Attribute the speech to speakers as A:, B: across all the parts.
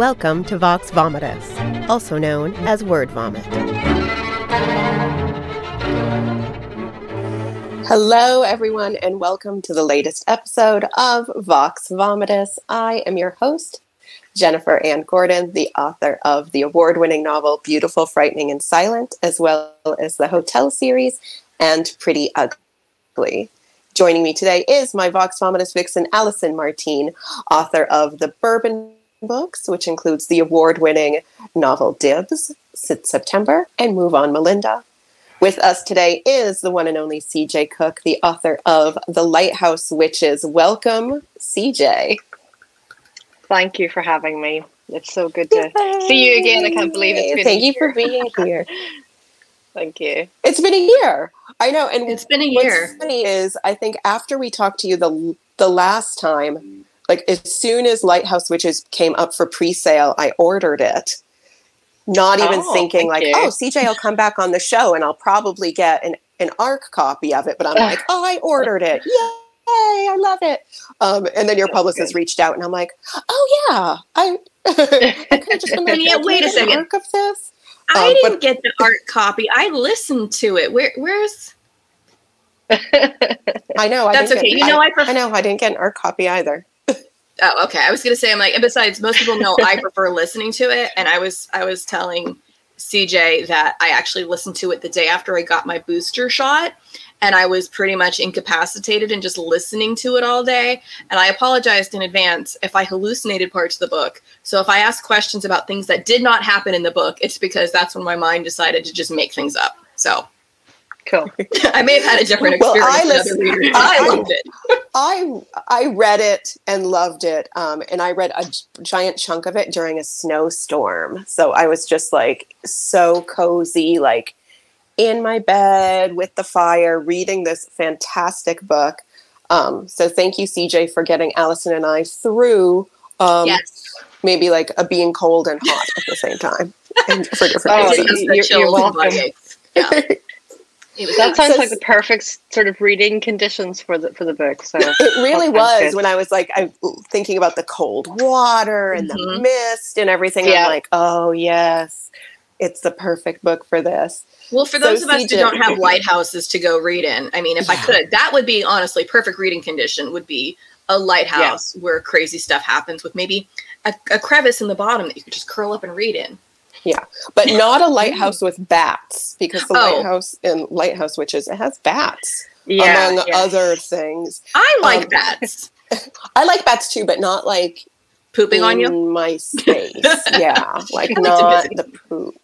A: Welcome to Vox Vomitus, also known as Word Vomit. Hello, everyone, and welcome to the latest episode of Vox Vomitus. I am your host, Jennifer Anne Gordon, the author of the award winning novel Beautiful, Frightening, and Silent, as well as the Hotel series and Pretty Ugly. Joining me today is my Vox Vomitus vixen, Allison Martine, author of the Bourbon books, which includes the award winning novel Dibs, Sit September, and Move On Melinda. With us today is the one and only CJ Cooke, the author of The Lighthouse Witches. Welcome, CJ.
B: Thank you for having me. It's so good to Yay. see you again. I can't believe it's been
A: Thank you for being here.
B: Thank you.
A: It's been a year. I know, and
C: it's been a year.
A: What's funny is I think after we talked to you the the last time, like as soon as Lighthouse Witches came up for pre-sale, I ordered it. Not even oh, thinking like, you. oh, CJ will come back on the show and I'll probably get an, an ARC copy of it. But I'm like, oh, I ordered it. Yay, I love it. Um, and then your That's publicist good. reached out and I'm like, oh yeah, I, I could have just been
C: yeah, wait a second.
A: ARC of this.
C: I um, didn't but, get the ARC copy. I listened to it. Where where's
A: I know. I
C: That's okay.
A: Get,
C: you know, I, I,
A: pref- I know. I didn't get an ARC copy either.
C: Oh, okay. I was gonna say I'm like, and besides, most people know I prefer listening to it, and I was I was telling CJ that I actually listened to it the day after I got my booster shot, and I was pretty much incapacitated and just listening to it all day. And I apologized in advance if I hallucinated parts of the book. So if I ask questions about things that did not happen in the book, it's because that's when my mind decided to just make things up. So
B: Cool.
C: I may have had a different experience. Well, I, listened, I, I loved it.
A: I I read it and loved it, um, and I read a giant chunk of it during a snowstorm. So I was just like so cozy, like in my bed with the fire, reading this fantastic book. Um, so thank you, CJ, for getting Allison and I through. Um, yes. Maybe like a being cold and hot at the same time, and for different
B: oh, reasons. You're, you're welcome. Yeah. that sounds so, like the perfect sort of reading conditions for the for the book. So
A: it really was when I was like I thinking about the cold water and mm-hmm. the mist and everything. Yeah. I'm like, oh yes, it's the perfect book for this.
C: Well, for those so of us who don't have lighthouses to go read in, I mean, if yeah. I could, that would be honestly perfect reading condition. Would be a lighthouse yeah. where crazy stuff happens with maybe a, a crevice in the bottom that you could just curl up and read in.
A: Yeah, but not a lighthouse with bats because the oh. lighthouse in Lighthouse Witches it has bats yeah, among yeah. other things.
C: I like um, bats.
A: I like bats too, but not like
C: pooping on you.
A: My space, yeah, like not the poop.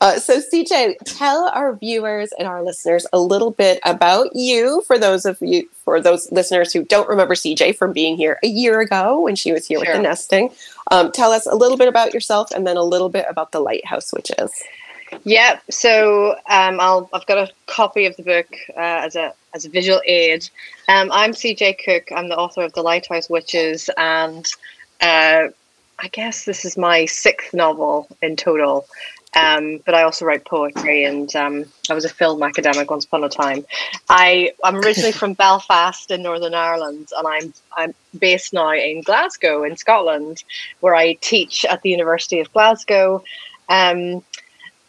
A: Uh, so, CJ, tell our viewers and our listeners a little bit about you. For those of you, for those listeners who don't remember CJ from being here a year ago when she was here sure. with the nesting, um, tell us a little bit about yourself and then a little bit about the Lighthouse Witches.
B: Yeah, so um, i have got a copy of the book uh, as a as a visual aid. Um, I'm CJ Cooke. I'm the author of the Lighthouse Witches, and uh, I guess this is my sixth novel in total. Um, but I also write poetry, and um, I was a film academic once upon a time. I I'm originally from Belfast in Northern Ireland, and I'm I'm based now in Glasgow in Scotland, where I teach at the University of Glasgow. Um,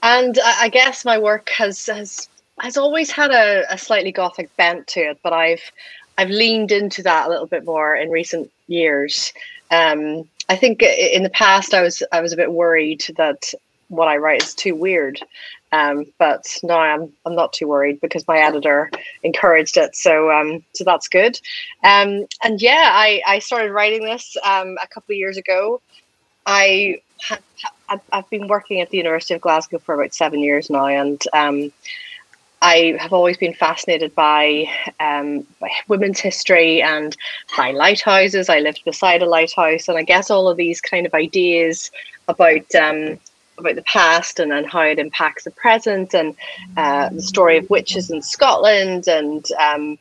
B: and I, I, guess my work has has has always had a, a slightly gothic bent to it, but I've I've leaned into that a little bit more in recent years. Um, I think in the past I was I was a bit worried that what I write is too weird. Um, but no, I'm I'm not too worried because my editor encouraged it, so um, so that's good. Um, and yeah, I, I started writing this um, a couple of years ago. I I've been working at the University of Glasgow for about seven years now, and um, I have always been fascinated by, um, by women's history and by lighthouses. I lived beside a lighthouse, and I guess all of these kind of ideas about um, about the past and, and how it impacts the present and uh, the story of witches in Scotland and um,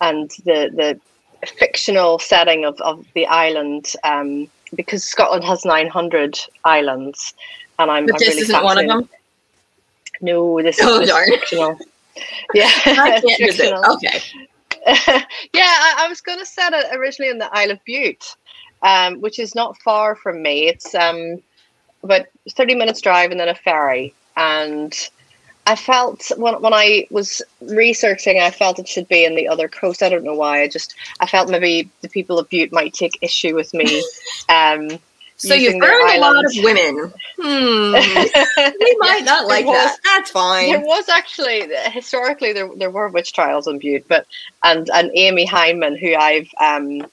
B: and the the fictional setting of, of the island um, because Scotland has 900 islands and I'm,
C: but I'm
B: this
C: really isn't one of them?
B: No this
C: oh,
B: is
C: darn.
B: fictional. Yeah
C: okay.
B: Yeah I, I, was going to set it originally in the Isle of Bute um, which is not far from me. It's um, about 30 minutes drive and then a ferry. And I felt when, when I was researching, I felt it should be in the other coast. I don't know why. I just, I felt maybe the people of Bute might take issue with me. Um,
C: so you've burned a lot of women. Hmm. they might not like was, that. That's fine.
B: There was actually historically there there were witch trials in Bute, but and and Amy Hyman, who I've um,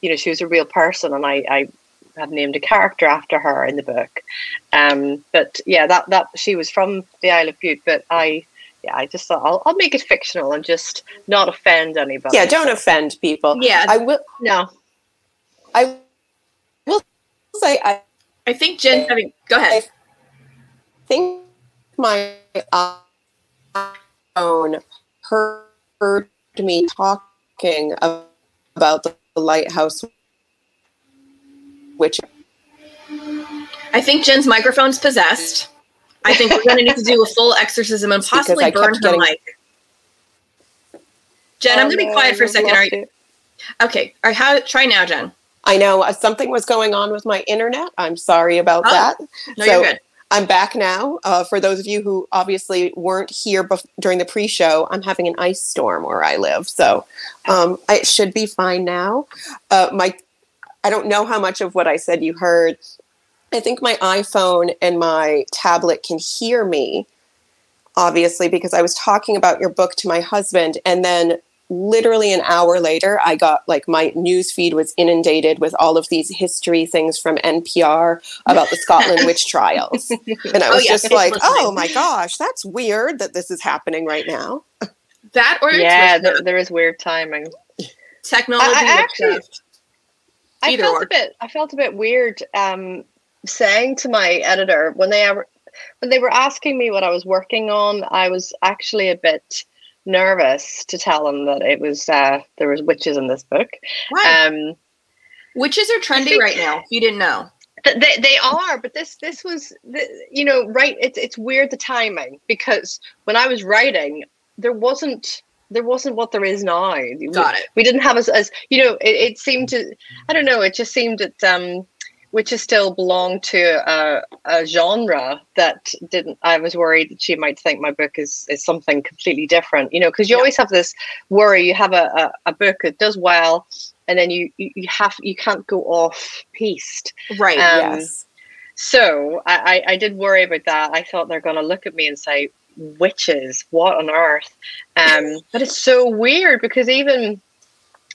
B: you know, she was a real person, and I I have named a character after her in the book. Um, but yeah, that that she was from the Isle of Bute, but I yeah, I just thought I'll, I'll make it fictional and just not offend anybody.
A: Yeah, don't offend people.
C: Yeah,
A: I will.
B: No,
A: I will say I.
C: I think Jen. I mean, go ahead. I
A: think my own heard me talking about the lighthouse which
C: I think Jen's microphone's possessed. I think we're going to need to do a full exorcism and possibly burn her getting... mic. Jen, oh, I'm going to be quiet for a second. Are you... Okay. All right, how try now, Jen.
A: I know uh, something was going on with my internet. I'm sorry about oh, that.
C: No, so, you're good.
A: I'm back now. Uh, for those of you who obviously weren't here bef- during the pre-show, I'm having an ice storm where I live, so um, it should be fine now. Uh, my I don't know how much of what I said you heard. I think my iPhone and my tablet can hear me, obviously, because I was talking about your book to my husband. And then literally an hour later, I got like my news feed was inundated with all of these history things from NPR about the Scotland witch trials. And I oh, was oh, yeah, just like, listening. oh my gosh, that's weird that this is happening right now.
C: That or
B: yeah, there, there is weird timing.
C: Technology. I, I actually,
B: I felt or. a bit. I felt a bit weird um, saying to my editor when they when they were asking me what I was working on. I was actually a bit nervous to tell them that it was uh, there was witches in this book.
C: Right. Um, witches are trendy right now. If you didn't know.
B: They, they are, but this this was the, you know right. It's it's weird the timing because when I was writing, there wasn't there wasn't what there is now.
C: Got we,
B: it. We didn't have as, as you know. It, it, seemed to. I don't know. It just seemed that um, witches still belonged to a, a, genre that didn't. I was worried that she might think my book is is something completely different. You know, because you yeah. always have this worry. You have a, a, a book that does well, and then you you have you can't go off piste.
C: Right. Um, yes.
B: So I, I, I did worry about that. I thought they're going to look at me and say, witches. What on earth? Um, but it's so weird because even,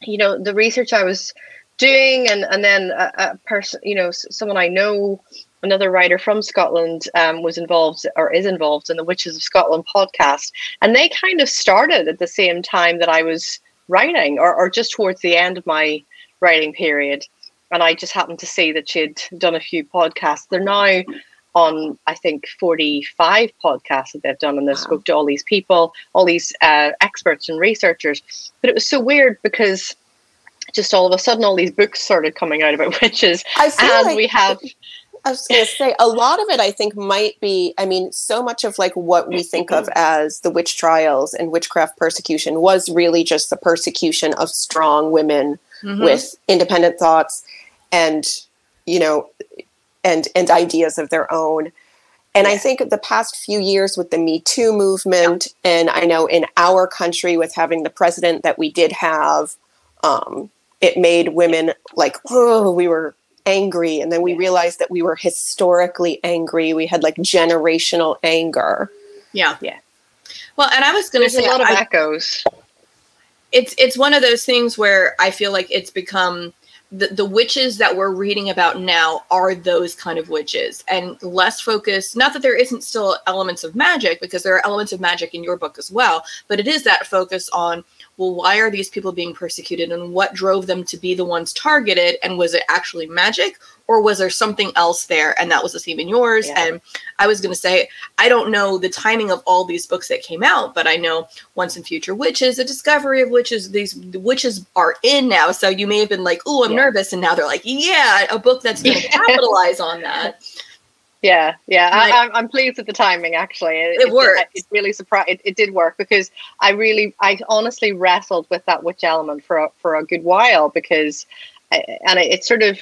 B: you know, the research I was doing, and and then a, a person, you know, someone I know, another writer from Scotland, um, was involved or is involved in the Witches of Scotland podcast, and they kind of started at the same time that I was writing, or or just towards the end of my writing period. And I just happened to see that she'd done a few podcasts. They're now on I think 45 podcasts that they've done and they've wow. spoke to all these people, all these uh, experts and researchers. But it was so weird because just all of a sudden all these books started coming out about witches. and
A: like,
B: we have
A: I was going to say a lot of it I think might be I mean so much of like what we think of as the witch trials and witchcraft persecution was really just the persecution of strong women mm-hmm. with independent thoughts and you know and and ideas of their own. And yeah. I think the past few years with the Me Too movement, yeah. and I know in our country with having the president that we did have, um, it made women like, oh, we were angry. And then we realized that we were historically angry. We had like generational anger.
C: Yeah.
B: Yeah.
C: Well, and I was going to say
B: a lot of I, echoes.
C: It's it's one of those things where I feel like it's become the, the witches that we're reading about now are those kind of witches. And less focused not that there isn't still elements of magic because there are elements of magic in your book as well but it is that focus on well, why are these people being persecuted and what drove them to be the ones targeted? And was it actually magic or was there something else there? And that was the theme in yours. Yeah. And I was going to say, I don't know the timing of all these books that came out, but I know Once and Future Witches, A Discovery of Witches, these witches are in now. So you may have been like, oh, I'm yeah. nervous. And now they're like, yeah, a book that's going to capitalize on that.
B: Yeah, yeah, I, am pleased with the timing. Actually,
C: it, it, worked.
B: It, it really surprised. It, it, did work because I really, I honestly wrestled with that witch element for a, for a good while because and it, it sort of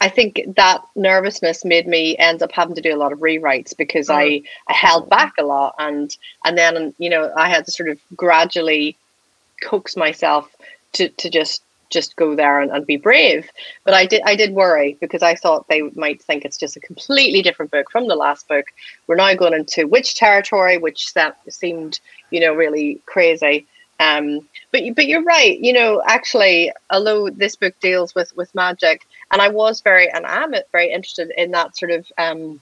B: I think that nervousness made me end up having to do a lot of rewrites because I, mm. I held back a lot and and then you know I had to sort of gradually coax myself to, to just just go there and, and be brave. But I did I did worry because I thought they might think it's just a completely different book from the last book. We're now going into witch territory, which that seemed, you know, really crazy. Um, but but you're right. You know, actually, although this book deals with with magic, and I was very and I'm very interested in that sort of um,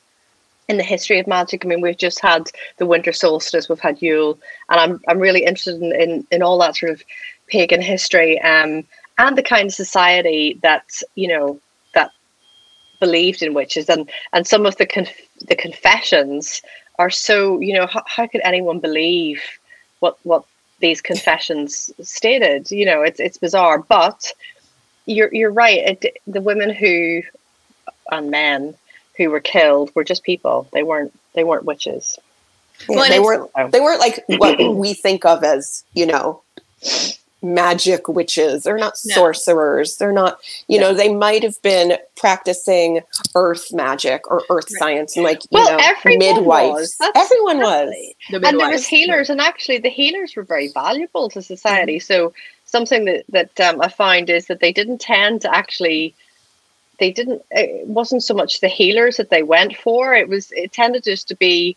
B: in the history of magic. I mean, we've just had the winter solstice, we've had Yule, and I'm I'm really interested in in, in all that sort of pagan history um, and the kind of society that you know that believed in witches and and some of the conf- the confessions are so you know how, how could anyone believe what what these confessions stated? You know it's it's bizarre but you're you're right it, the women who and men who were killed were just people. They weren't they weren't witches.
A: Yeah, well, they weren't they weren't like what we think of as you know magic witches they're not no. sorcerers they're not you no. know they might have been practicing earth magic or earth right. science and like you
B: well,
A: know
B: everyone midwives
A: was. everyone was
B: the and there was healers and actually the healers were very valuable to society mm-hmm. so something that that um, i find is that they didn't tend to actually they didn't it wasn't so much the healers that they went for it was it tended just to be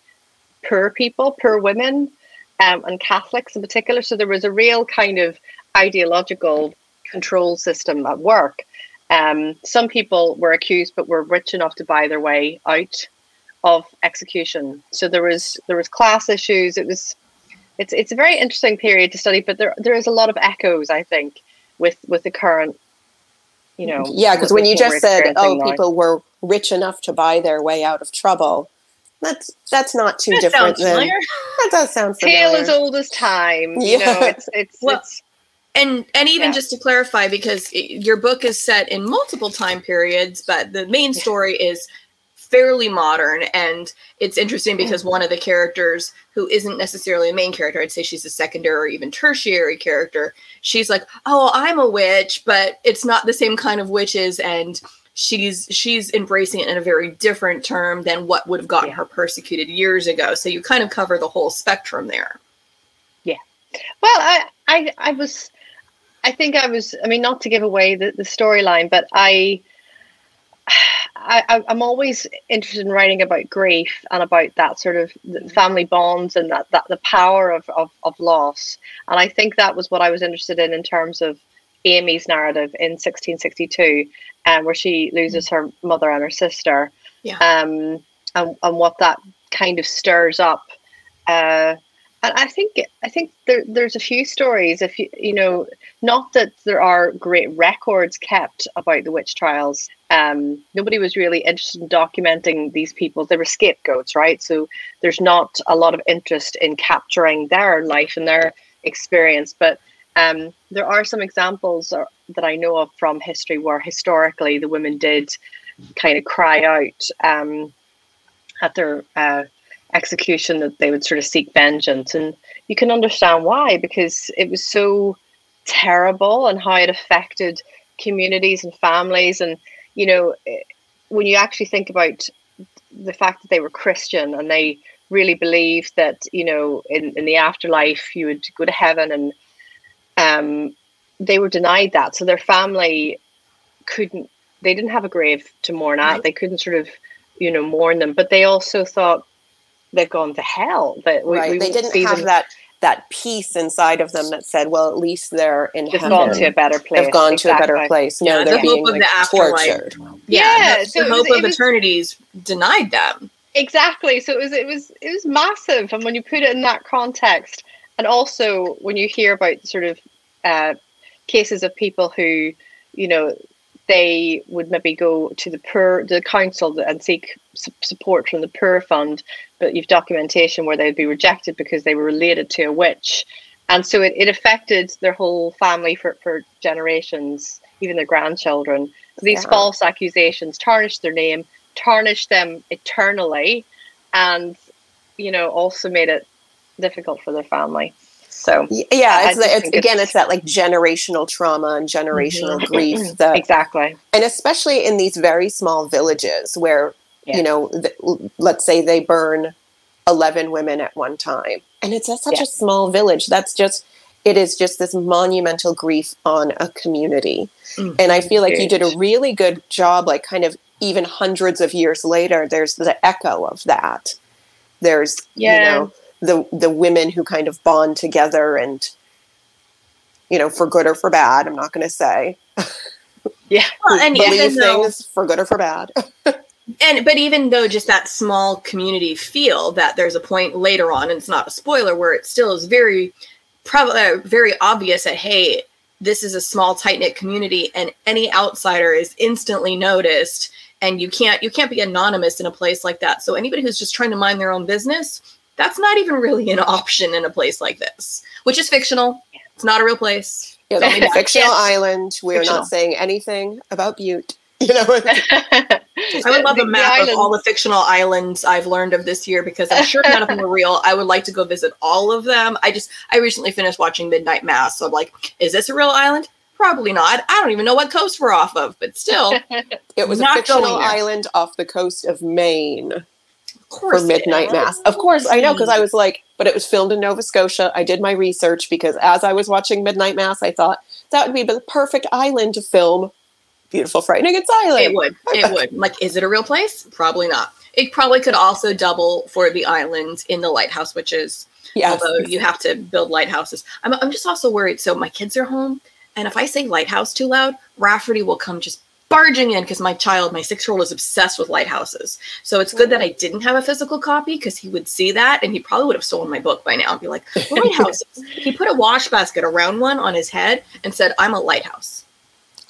B: poor people poor women um, and Catholics in particular. So there was a real kind of ideological control system at work. Um, some people were accused, but were rich enough to buy their way out of execution. So there was there was class issues. It was it's it's a very interesting period to study, but there there is a lot of echoes, I think, with with the current. You know,
A: yeah, because when you just said, "Oh, now. people were rich enough to buy their way out of trouble," that's that's not too that different than that does sound familiar.
B: Tale as old as time. Yeah. You know, it's it's well, it's
C: and and even yeah. just to clarify because it, your book is set in multiple time periods but the main story is fairly modern and it's interesting because one of the characters who isn't necessarily a main character i'd say she's a secondary or even tertiary character she's like oh i'm a witch but it's not the same kind of witches and she's she's embracing it in a very different term than what would have gotten yeah. her persecuted years ago. So you kind of cover the whole spectrum there.
B: Yeah. Well i i, I was I think I was. I mean, not to give away the, the storyline, but I, I, I'm always interested in writing about grief and about that sort of family bonds and that, that the power of, of, of loss. And I think that was what I was interested in in terms of Amy's narrative in 1662, um, where she loses her mother and her sister,
C: yeah.
B: um, and, and what that kind of stirs up. Uh, and I think I think there, there's a few stories. If you you know, not that there are great records kept about the witch trials. Um, nobody was really interested in documenting these people. They were scapegoats, right? So there's not a lot of interest in capturing their life and their experience. But um, there are some examples that I know of from history where historically the women did kind of cry out um, at their uh, execution that they would sort of seek vengeance. And you can understand why, because it was so terrible and how it affected communities and families. And, you know, eh, when you actually think about the fact that they were Christian and they really believed that, you know, in, in the afterlife you would go to heaven and um, they were denied that. So their family couldn't, they didn't have a grave to mourn at. Right. They couldn't sort of, you know, mourn them. But they also thought, they've gone to hell. That
A: we, right. we they didn't have them. that that peace inside of them that said, "Well, at least they're in
B: they've heaven. gone to a better place.
A: They've gone exactly. to a better place." No, yeah, they're the being like, tortured.
C: Yeah, yeah the, so the hope was, of eternities denied them.
B: Exactly. So it was it was it was massive, and when you put it in that context, and also when you hear about sort of uh, cases of people who, you know, they would maybe go to the poor the council and seek support from the poor fund but you've documentation where they'd be rejected because they were related to a witch. And so it, it affected their whole family for, for generations even their grandchildren. These yeah. false accusations tarnished their name tarnished them eternally and you know also made it difficult for their family So
A: yeah, it's, it's again, it's, it's that like generational trauma and generational mm-hmm. grief that
B: exactly,
A: and especially in these very small villages where yeah. you know, the, let's say they burn eleven women at one time, and it's such yeah. a small village. That's just it is just this monumental grief on a community. Mm-hmm. And I feel like you did a really good job, like kind of even hundreds of years later, there's the echo of that. There's, yeah. you know, the the women who kind of bond together and you know, for good or for bad, I'm not gonna say.
B: Yeah.
A: Well, and believe things for good or for bad.
C: and but even though just that small community feel that there's a point later on and it's not a spoiler where it still is very probably uh, very obvious that hey this is a small tight knit community and any outsider is instantly noticed and you can't you can't be anonymous in a place like that so anybody who's just trying to mind their own business that's not even really an option in a place like this which is fictional. It's not a real place.
A: Yeah, it's a fictional island. We're not saying anything about Bute. You know
C: I would love a map of all the fictional islands I've learned of this year because I'm sure none of them are real. I would like to go visit all of them. I just I recently finished watching Midnight Mass, so I'm like, is this a real island? Probably not. I don't even know what coast we're off of, but still,
A: it was a fictional island off the coast of Maine for Midnight Mass. Of course, I know because I mm-hmm. was like, but it was filmed in Nova Scotia. I did my research because as I was watching Midnight Mass, I thought that would be the perfect island to film beautiful, frightening it's island.
C: It would. It would. Like, is it a real place? Probably not. It probably could also double for the island in the lighthouse, which is yes. although you have to build lighthouses. I'm, I'm just also worried. So my kids are home, and if I say lighthouse too loud, Rafferty will come just barging in because my child, my six year old, is obsessed with lighthouses. So it's good that I didn't have a physical copy because he would see that and he probably would have stolen my book by now and be like, lighthouses. he put a wash basket around one on his head and said, I'm a lighthouse.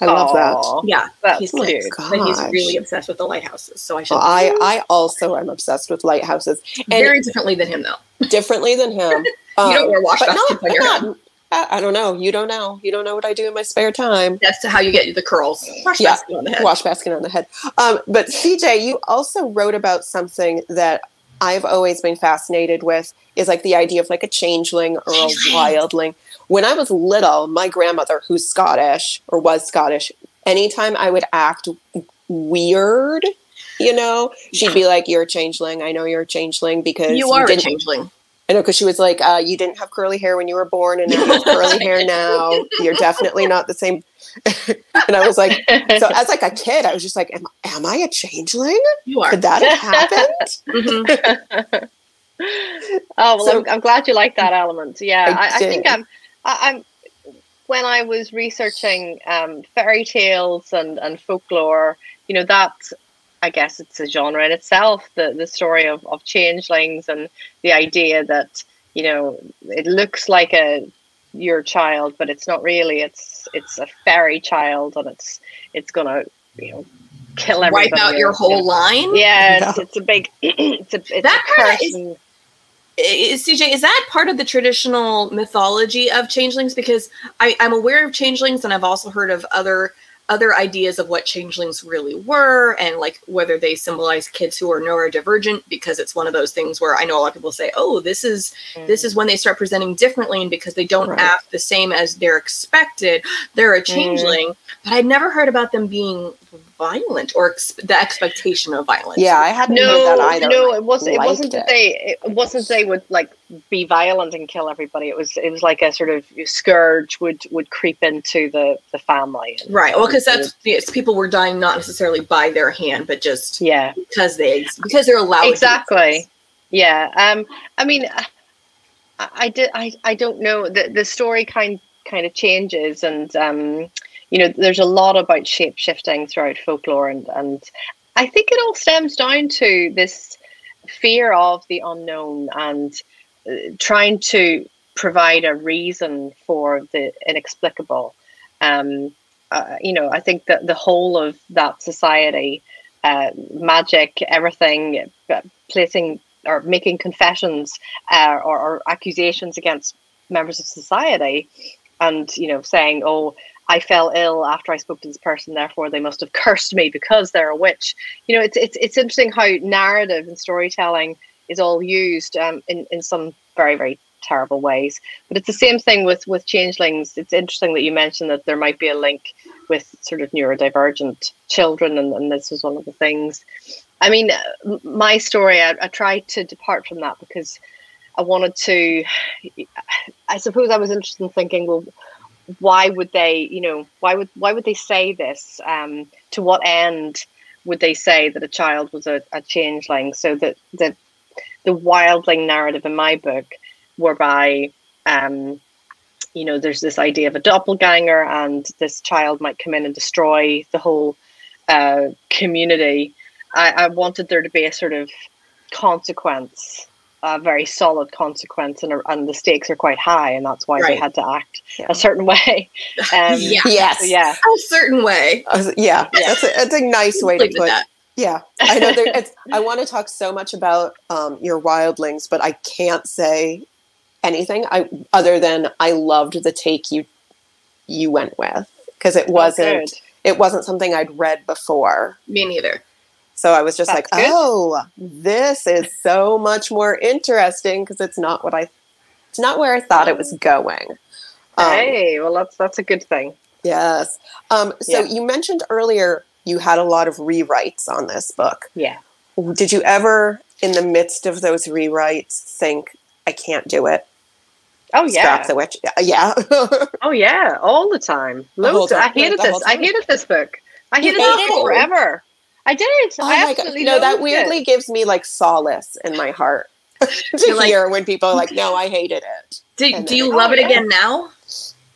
A: I love that.
C: Yeah, that's he's cute. But he's really obsessed with the lighthouses. So I should. Well,
A: I I also am obsessed with lighthouses.
C: And Very differently than him, though.
A: Differently than him.
C: Um, you don't wear wash baskets on your not, head.
A: I, I, don't know. You don't know. You don't know what I do in my spare time.
C: That's how you get the curls.
A: Wash yeah, basket on the head. Wash basket on the head. Um, but CJ, you also wrote about something that I've always been fascinated with is like the idea of like a changeling or a wildling. When I was little, my grandmother, who's Scottish or was Scottish, anytime I would act weird, you know, she'd be like, "You're a changeling. I know you're a changeling because
C: you are you a changeling."
A: I know because she was like, uh, "You didn't have curly hair when you were born, and now you have curly hair now. You're definitely not the same." and I was like, so as like a kid, I was just like, "Am, am I a changeling?
C: You are.
A: Could that have happened?"
B: mm-hmm. oh well, so, I'm, I'm, glad you like that element. Yeah, I, I, I think I'm. I, am when I was researching um, fairy tales and, and folklore, you know, that I guess it's a genre in itself, the, the story of, of changelings and the idea that, you know, it looks like a your child, but it's not really. It's it's a fairy child and it's it's gonna, you know, kill everybody.
C: Wipe out your whole line?
B: Yeah, it's, it's a big it's a it's
C: that
B: a person.
C: Is- is, CJ, is that part of the traditional mythology of changelings? Because I, I'm aware of changelings, and I've also heard of other other ideas of what changelings really were and like whether they symbolize kids who are neurodivergent because it's one of those things where I know a lot of people say, oh, this is mm. this is when they start presenting differently and because they don't right. act the same as they're expected, they're a mm. changeling. Mm. But I'd never heard about them being violent or ex- the expectation of violence.
A: Yeah, I hadn't no, heard that either.
B: No, it wasn't. It wasn't that they. It wasn't they would like be violent and kill everybody. It was. It was like a sort of scourge would would creep into the the family.
C: And, right. Well, because that's yes, people were dying not necessarily by their hand, but just
B: yeah
C: because they because they're allowed.
B: Exactly. Yeah. Um. I mean. I, I did. I. I don't know. The the story kind kind of changes, and um, you know, there's a lot about shape shifting throughout folklore, and and I think it all stems down to this fear of the unknown and uh, trying to provide a reason for the inexplicable. Um, uh, you know, I think that the whole of that society, uh, magic, everything, uh, placing or making confessions uh, or, or, accusations against members of society, and you know, saying, "Oh, I fell ill after I spoke to this person, therefore they must have cursed me because they're a witch. You know, it's it's it's interesting how narrative and storytelling is all used um, in in some very very terrible ways. But it's the same thing with with changelings. It's interesting that you mentioned that there might be a link with sort of neurodivergent children, and, and this was one of the things. I mean, my story, I, I tried to depart from that because I wanted to. I suppose I was interested in thinking, well, why would they, you know, why would why would they say this? Um, to what end would they say that a child was a, a changeling? So that the the wildling narrative in my book, whereby um, you know, there's this idea of a doppelganger, and this child might come in and destroy the whole uh, community. I, I wanted there to be a sort of consequence a very solid consequence and, and the stakes are quite high and that's why right. they had to act yeah. a certain way.
C: Um, yeah.
A: Yes.
B: So yeah
C: a certain way.
A: Uh, yeah, yeah. That's, a, that's a nice way to put that. yeah. I know there, i want to talk so much about um, your wildlings but i can't say anything I, other than i loved the take you you went with because it oh, wasn't oh, it wasn't something i'd read before.
C: Me neither
A: so I was just That's like, good. oh, this is so much more interesting because it's not what I, it's not where I thought it was going.
B: Um, hey, well, that's that's a good thing.
A: Yes. Um, so yeah. you mentioned earlier you had a lot of rewrites on this book.
B: Yeah.
A: Did you ever, in the midst of those rewrites, think I can't do it?
B: Oh yeah,
A: Scrap the witch. Yeah.
B: oh yeah, all the time. Loads. Time. I hated this. I hated this book. I hated, hated it forever. I did. Oh I absolutely
A: no. That weirdly it. gives me like solace in my heart to like, hear when people are like, "No, I hated it."
C: Do, do you love oh, it yeah. again now?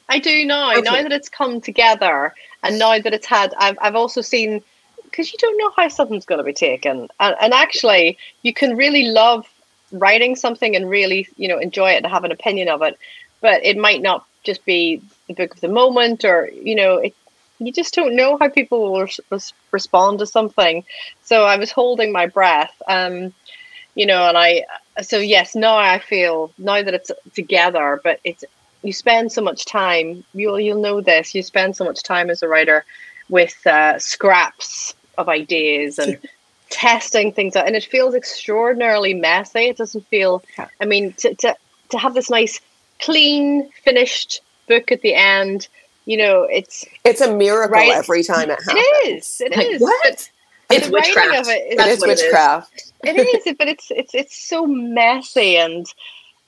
B: I do now. Okay. Now that it's come together, and now that it's had, I've I've also seen because you don't know how something's going to be taken, and, and actually, you can really love writing something and really you know enjoy it and have an opinion of it, but it might not just be the book of the moment, or you know, it you just don't know how people will res- respond to something. So I was holding my breath, um, you know, and I, so yes, now I feel now that it's together, but it's, you spend so much time, you'll, you'll know this, you spend so much time as a writer with uh, scraps of ideas and testing things out. And it feels extraordinarily messy. It doesn't feel, I mean, to, to, to have this nice, clean, finished book at the end you know, it's
A: it's a miracle right? every time it happens.
B: It is. It
A: like,
B: is.
C: What? it's witchcraft. It,
A: it is witchcraft.
B: It is. it is, but it's it's it's so messy and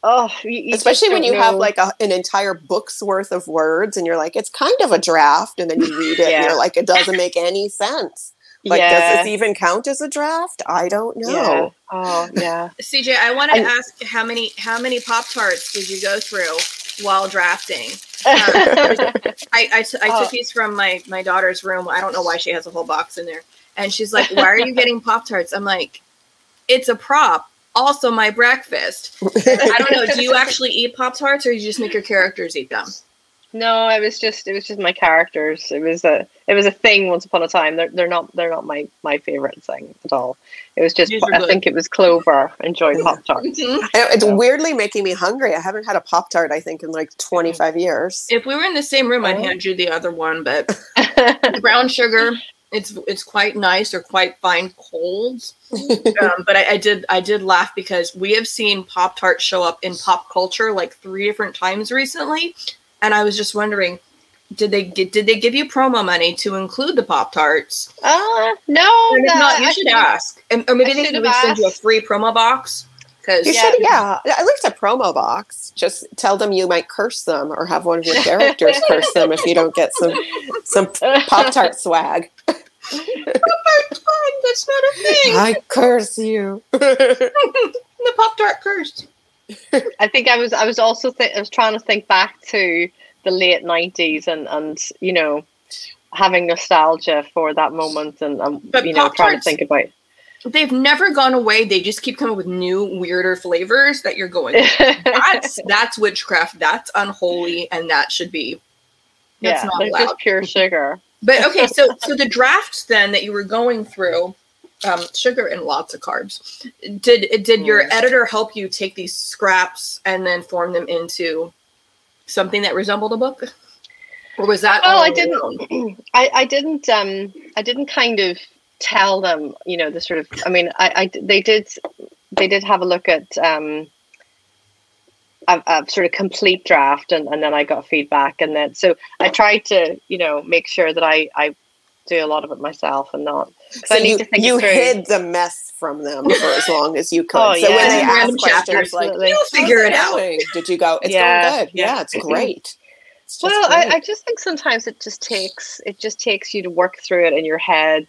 B: oh, you, you
A: especially when you know. have like a, an entire book's worth of words and you're like, it's kind of a draft, and then you read it yeah. and you're like, it doesn't make any sense. Like, yeah. does this even count as a draft? I don't know.
B: Yeah. Oh, yeah.
C: CJ, I want to ask how many how many Pop Tarts did you go through while drafting? I, I, t- I took oh. these from my my daughter's room. I don't know why she has a whole box in there. And she's like, "Why are you getting Pop Tarts?" I'm like, "It's a prop." Also, my breakfast. I don't know. Do you actually eat Pop Tarts, or you just make your characters eat them?
B: No, it was just it was just my characters. It was a it was a thing once upon a time. They're they're not they're not my my favorite thing at all. It was just I good. think it was Clover enjoying Pop Tarts.
A: it's weirdly making me hungry. I haven't had a Pop Tart I think in like twenty five years.
C: If we were in the same room, I'd oh. hand you the other one, but brown sugar. It's it's quite nice or quite fine cold, um, but I, I did I did laugh because we have seen Pop Tart show up in pop culture like three different times recently, and I was just wondering, did they did, did they give you promo money to include the Pop Tarts?
B: Uh, no.
C: if not, you I should ask, and, or maybe I they would send you a free promo box.
A: Because you yeah. should, yeah, at least a promo box. Just tell them you might curse them or have one of your characters curse them if you don't get some some Pop Tart swag.
C: Pop Tart that's not a thing.
A: I curse you.
C: the Pop Tart curse.
B: I think I was I was also th- I was trying to think back to the late nineties and and you know having nostalgia for that moment and, um, and you know Pop-Tarts, trying to think about.
C: They've never gone away. They just keep coming with new weirder flavors that you're going. that's that's witchcraft. That's unholy, and that should be.
B: That's yeah, not allowed. just pure sugar.
C: But okay, so so the drafts then that you were going through um, sugar and lots of carbs. Did did your mm. editor help you take these scraps and then form them into something that resembled a book, or was that?
B: Oh, I didn't. I, I didn't. Um, I didn't kind of tell them. You know, the sort of. I mean, I, I they did. They did have a look at. Um, a, a, sort of complete draft and, and then I got feedback and then so I tried to you know make sure that I I do a lot of it myself and not
A: so you, you hid the mess from them for as long as you could. Oh, so when they ask questions like
C: you'll figure it out.
A: did you go it's yeah, going good. yeah, yeah it's great.
B: It's well great. I, I just think sometimes it just takes it just takes you to work through it in your head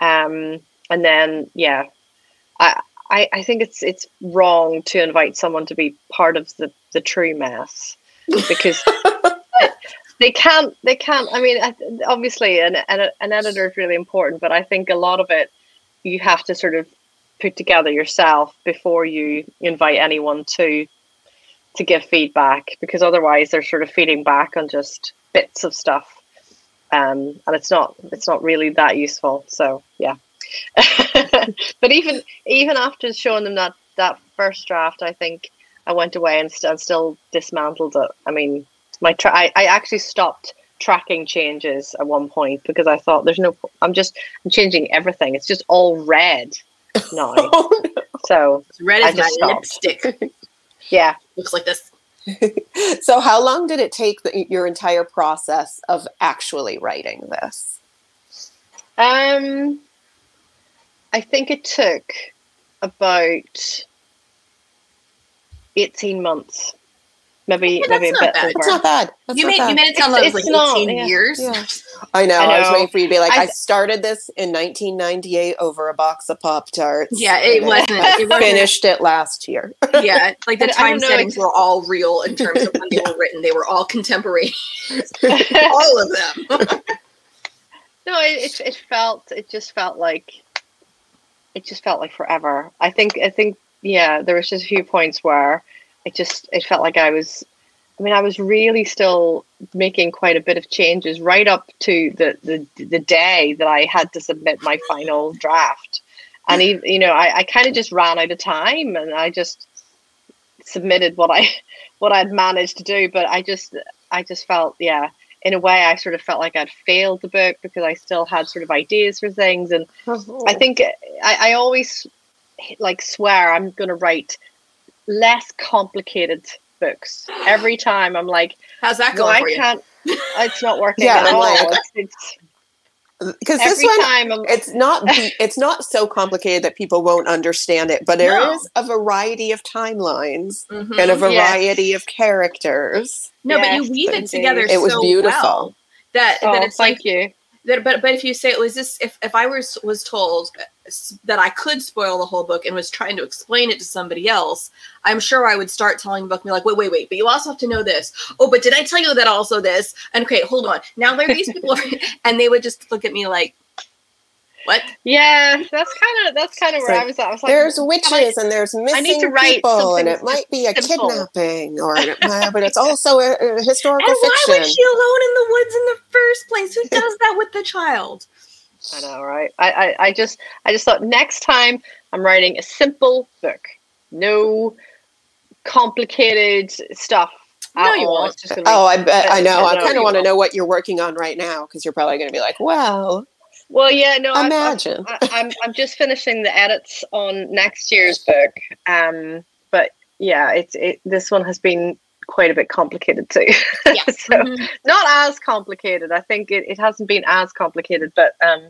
B: um and then yeah. I I, I think it's it's wrong to invite someone to be part of the the true mess because they can't they can't i mean obviously an, an, an editor is really important but i think a lot of it you have to sort of put together yourself before you invite anyone to to give feedback because otherwise they're sort of feeding back on just bits of stuff um, and it's not it's not really that useful so yeah but even even after showing them that that first draft, I think I went away and, st- and still dismantled it. I mean, my tra- I, I actually stopped tracking changes at one point because I thought there's no I'm just I'm changing everything. It's just all red now. oh, no. So
C: it's red is my stopped. lipstick.
B: yeah,
C: looks like this.
A: so how long did it take the, your entire process of actually writing this?
B: Um I think it took about 18 months. Maybe yeah, maybe a bit
A: bad. It's not bad. That's
C: you,
A: not
C: made,
A: bad.
C: you made it sound like, like not, 18 yeah. years.
A: Yeah. I, know, I know. I was waiting for you to be like, I, I started this in 1998 over a box of Pop Tarts.
C: Yeah, it wasn't. It wasn't.
A: Finished it last year.
C: yeah, like the time settings were all real in terms of when they were written. They were all contemporary. all of them.
B: no, it, it felt it just felt like it just felt like forever. I think I think yeah, there was just a few points where it just it felt like I was I mean, I was really still making quite a bit of changes right up to the the, the day that I had to submit my final draft. And even, you know, I, I kind of just ran out of time and I just submitted what I what I'd managed to do. But I just I just felt, yeah, in a way, I sort of felt like I'd failed the book because I still had sort of ideas for things. And oh. I think I, I always like swear I'm going to write less complicated books every time. I'm like,
C: how's that going? No, I can't.
B: It's not working yeah, at all. Like, it's,
A: because this one it's not it's not so complicated that people won't understand it but there no. is a variety of timelines mm-hmm. and a variety yes. of characters
C: no yes, but you weave it together it was so beautiful well that, oh, that it's
B: thank
C: like
B: you
C: but but if you say it was this if, if i was was told uh, that I could spoil the whole book and was trying to explain it to somebody else, I'm sure I would start telling the book me like, wait, wait, wait, but you also have to know this. Oh, but did I tell you that also this? And okay, hold on. Now there are these people, and they would just look at me like, what?
B: Yeah, that's kind of that's kind of where I was at. I was like,
A: there's witches and there's missing I need to write people, and it might be a simple. kidnapping, or uh, but it's also a, a historical
C: and
A: fiction.
C: why was she alone in the woods in the first place? Who does that with the child?
B: I know, right? I, I, I just I just thought next time I'm writing a simple book. No complicated stuff.
C: No, you won't.
A: Oh, I bet I know. I, kind of want to know what you're working on right now because you're probably going to be like, "Well,
B: well, yeah, no.
A: Imagine.
B: I'm, I'm, I'm, I'm just finishing the edits on next year's book. Um, but yeah, it's it. This one has been quite a bit complicated too. Yeah. so mm-hmm. not as complicated. I think it, it hasn't been as complicated, but um,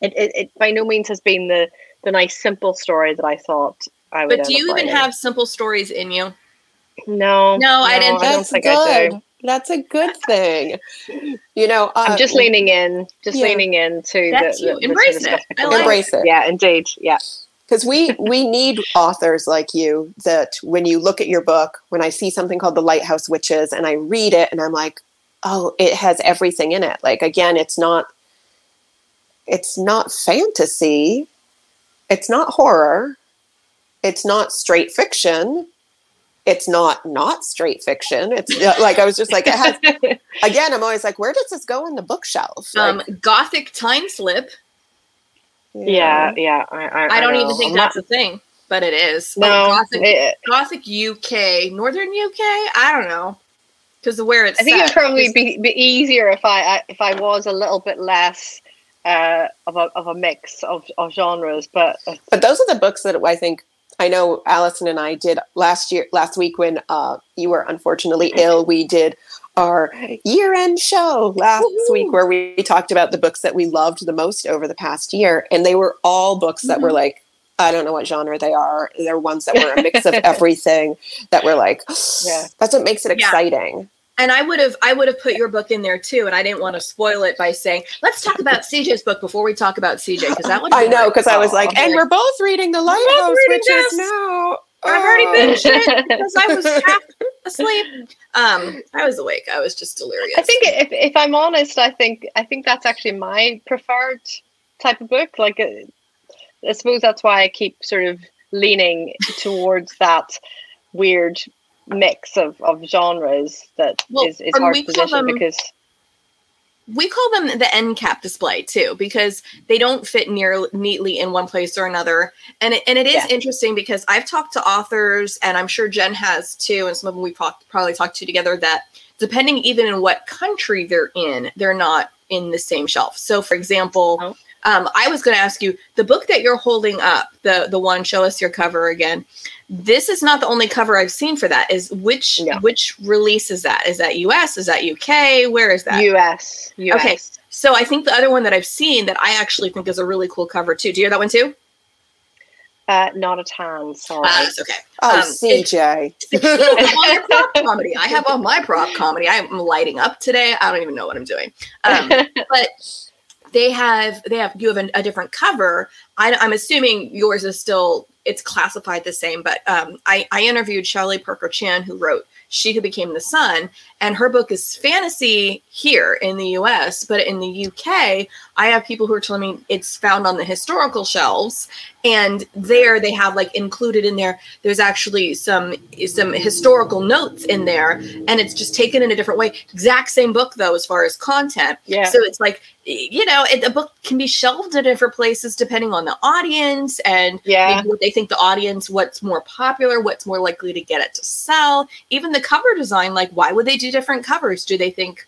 B: it, it, it by no means has been the the nice simple story that I thought I would.
C: But do you even writing. have simple stories in you?
B: No,
C: no, no I didn't.
A: I don't think good. I do. That's a good thing. You know, uh,
B: I'm just leaning in, just yeah. leaning into
C: That's the, the,
B: embrace
C: it.
A: embrace it.
B: Yeah, indeed. Yeah
A: because we we need authors like you that when you look at your book when i see something called the lighthouse witches and i read it and i'm like oh it has everything in it like again it's not it's not fantasy it's not horror it's not straight fiction it's not not straight fiction it's like i was just like it has again i'm always like where does this go in the bookshelf
C: like, um gothic time slip
B: yeah, yeah. I, I,
C: I don't I even think I'm that's not, a thing, but it is.
B: No,
C: Gothic, it, Gothic UK, Northern UK. I don't know because where it's.
B: I think it'd probably be, be easier if I, if I was a little bit less uh, of a of a mix of, of genres, but
A: but those are the books that I think I know Allison and I did last year, last week when uh, you were unfortunately ill. We did our year-end show last
C: Woo-hoo.
A: week where we talked about the books that we loved the most over the past year, and they were all books that were
C: Mhm.
A: like. I don't know what genre they are. They're ones that were a mix of everything that were like,
B: Yeah.
A: that's what makes it
C: Yeah.
A: exciting.
C: And I would have I would have put your book in there too, and I didn't want to spoil it by saying let's talk about CJ's book before we talk about CJ because that would
A: I know because I was like, and
C: be
A: we're both reading the Lighthouse,
C: reading
A: which is
C: this.
A: now.
C: I've already
A: Oh.
C: finished it because I was half asleep. Um, I was awake. I was just delirious.
B: I think if, if I'm honest, I think I think that's actually my preferred type of book. Like, uh, I suppose that's why I keep sort of leaning towards that weird mix of, of genres that is
C: Well,
B: is
C: and
B: hard to position
C: them-
B: because
C: we call them the end cap display too because they don't fit near neatly in one place or another and it, and it is
B: Yeah.
C: interesting because i've talked to authors and i'm sure jen has too and some of them we talked, probably talked to together that depending even in what country they're in they're not in the same shelf so for example
B: Oh.
C: Um, i was going to ask you the book that you're holding up the the one show us your cover again this is not the only cover i've seen for that is which
B: No.
C: which release is that is that us is that uk where is that
B: US, US.
C: Okay. so I think the other one that I've seen that I actually think is a really cool cover too. Do you hear that one too?
B: Uh, not a tan, sorry.
C: Uh, it's okay.
A: Oh,
C: Um,
A: CJ.
C: all prop comedy. I have all my prop comedy. I'm lighting up today. I don't even know what I'm doing. Um, but they have they have you have an, a different cover. I, I'm assuming yours is still it's classified the same. But um, I I interviewed Shelley Parker Chan who wrote She Who Became the Sun, and her book is fantasy here in the U.S. But in the UK, I have people who are telling me it's found on the historical shelves, and there they have like included in there. There's actually some some historical notes in there, and it's just taken in a different way. Exact same book though, as far as content.
B: yeah.
C: So it's like, you know, it, the book can be shelved in different places depending on the audience and
B: yeah.
C: maybe what they think the audience, what's more popular, what's more likely to get it to sell. Even the cover design, like, why would they do different covers? Do they think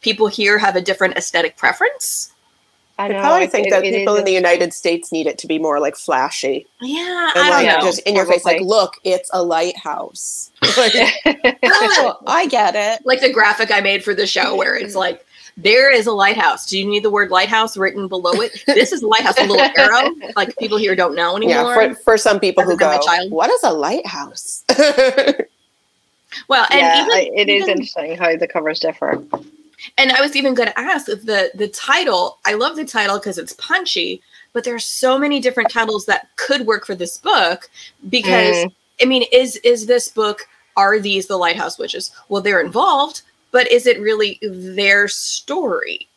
C: people here have a different aesthetic preference?
B: I
A: I
B: know.
A: probably think
B: it-
A: that
B: it
A: people
B: is
A: in the United States need it to be more like flashy
C: Yeah,
A: and
C: I
A: like
C: don't know.
A: just in your face, like, look, it's a lighthouse. Like, oh, I get it.
C: like the graphic I made for the show where it's like, there is a lighthouse. Do you need the word lighthouse written below it? This is a lighthouse, a little arrow. Like people here don't know anymore.
A: Yeah, for, for some people who
C: Other than
A: go,
C: child.
A: what is a lighthouse?
C: well, and
B: yeah,
C: even,
B: I- it is
C: even-
B: interesting how the covers differ.
C: And I was even going to ask if the the title. I love the title because it's punchy, but there are so many different titles that could work for this book. Because
B: Mm.
C: I mean, is is this book? Are these the lighthouse witches? Well, they're involved, but is it really their story?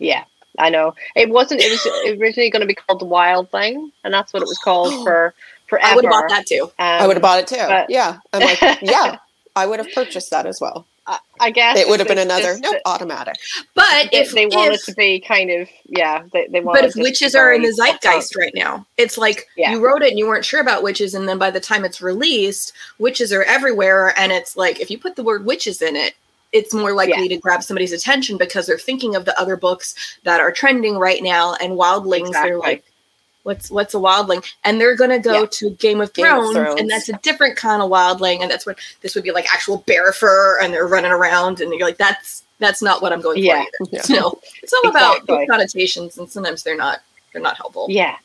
B: Yeah, I know. It wasn't. It was originally going to be called the Wild Thing, and that's what it was called for forever.
C: I would have bought that too.
B: Um,
A: I would have bought it too.
B: but-
A: yeah. I'm like, yeah, I would have purchased that as well.
B: I, I guess
A: It would have been another,
B: just
A: nope,
B: that
A: automatic.
C: But
B: They,
C: if
B: they want
C: if,
B: it to be kind of yeah. They, they want.
C: but if witches are in the zeitgeist right now, it's like
B: Yeah.
C: you wrote it and you weren't sure about witches, and then by the time it's released, witches are everywhere, and it's like if you put the word witches in it, it's more likely to grab somebody's attention because they're thinking of the other books that are trending right now, and wildlings. They're like, what's what's a wildling? And they're gonna go
B: Yeah.
C: to Game of,
A: Game of
C: Thrones,
A: Thrones.
C: and that's a different kind of wildling, and that's what this would be like actual bear fur, and they're running around, and you're like, that's that's not what I'm going
B: Yeah.
C: for either.
A: Yeah.
C: So it's all about
B: Exactly.
C: the connotations, and sometimes they're not they're not helpful.
B: Yeah,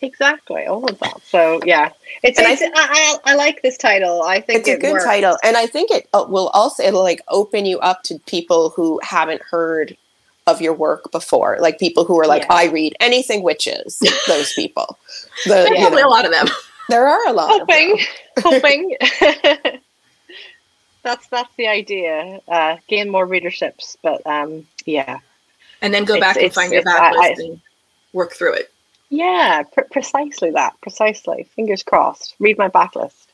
B: exactly. All of that. So yeah, it's.
A: And I
B: it's I, I, I like this title. I think
A: It's a good
B: works.
A: title. And I think it uh, will also, it'll like open you up to people who haven't heard of your work before. Like people who are like,
B: Yeah.
A: I read anything witches, those people. The,
C: There's
A: you
C: probably
A: know,
C: a lot of them.
A: there are a lot. of them.
B: Hoping, hoping. that's that's the idea. Uh, gain more readerships, but um, yeah,
C: And then go
B: It's-
C: back and find your backlist and work through it.
B: yeah, pr- precisely that. Precisely. Fingers crossed. Read my backlist.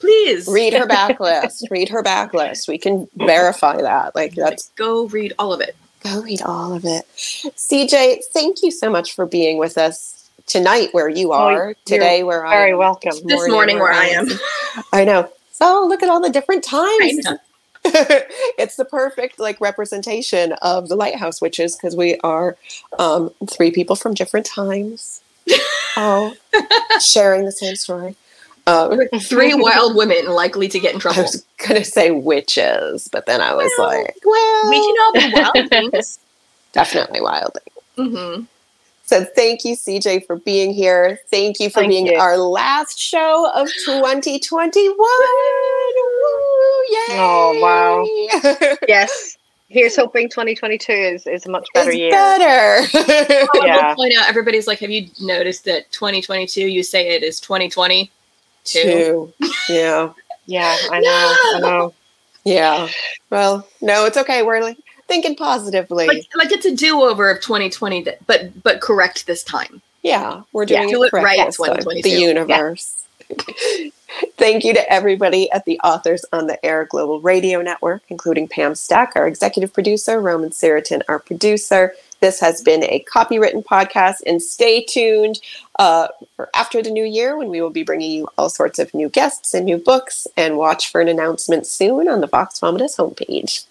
C: Please
A: Read her backlist. read her backlist. We can verify that. Like that's
C: go read all of it.
A: Go read all of it. CJ, thank you so much for being with us tonight where you
B: Oh,
A: are,
B: you're
A: today where I am.
B: Very
A: am,
B: welcome.
C: This morning where I am.
A: I know. So look at all the different times. it's the perfect like representation of the lighthouse witches because we are um, three people from different times. Oh, sharing the same story.
C: Three wild women likely to get in trouble.
A: I was gonna say witches, but then I was like, well,
C: We can all be wild things.
A: definitely wildly.
C: hmm
A: So thank you, CJ, for being here. Thank you for
B: Thank
A: being
B: you.
A: our last show of 2021. Woo! Yay!
B: Oh, wow. yes. Here's hoping 2022 is, is a much better
A: it's
B: year.
A: better.
C: I
B: Yeah.
C: will point out, everybody's like, have you noticed that 2022, you say it is 2020? Two.
A: Two. Yeah.
B: Yeah, I know. I know.
A: Yeah. Well, no, it's okay. We're like thinking positively.
C: Like, like it's a do-over of 2020, that, but but correct this time.
A: yeah, we're
B: Yeah.
A: doing
C: Do it
A: correct
C: right,
A: this
C: 2022.
A: The universe. Thank you to everybody at the Authors on the Air Global Radio Network, including Pam Stack, our executive producer, Roman Siratin, our producer. This has been a copywritten podcast, and stay tuned uh, for after the new year when we will be bringing you all sorts of new guests and new books, and watch for an announcement soon on the Vox Vomitus homepage.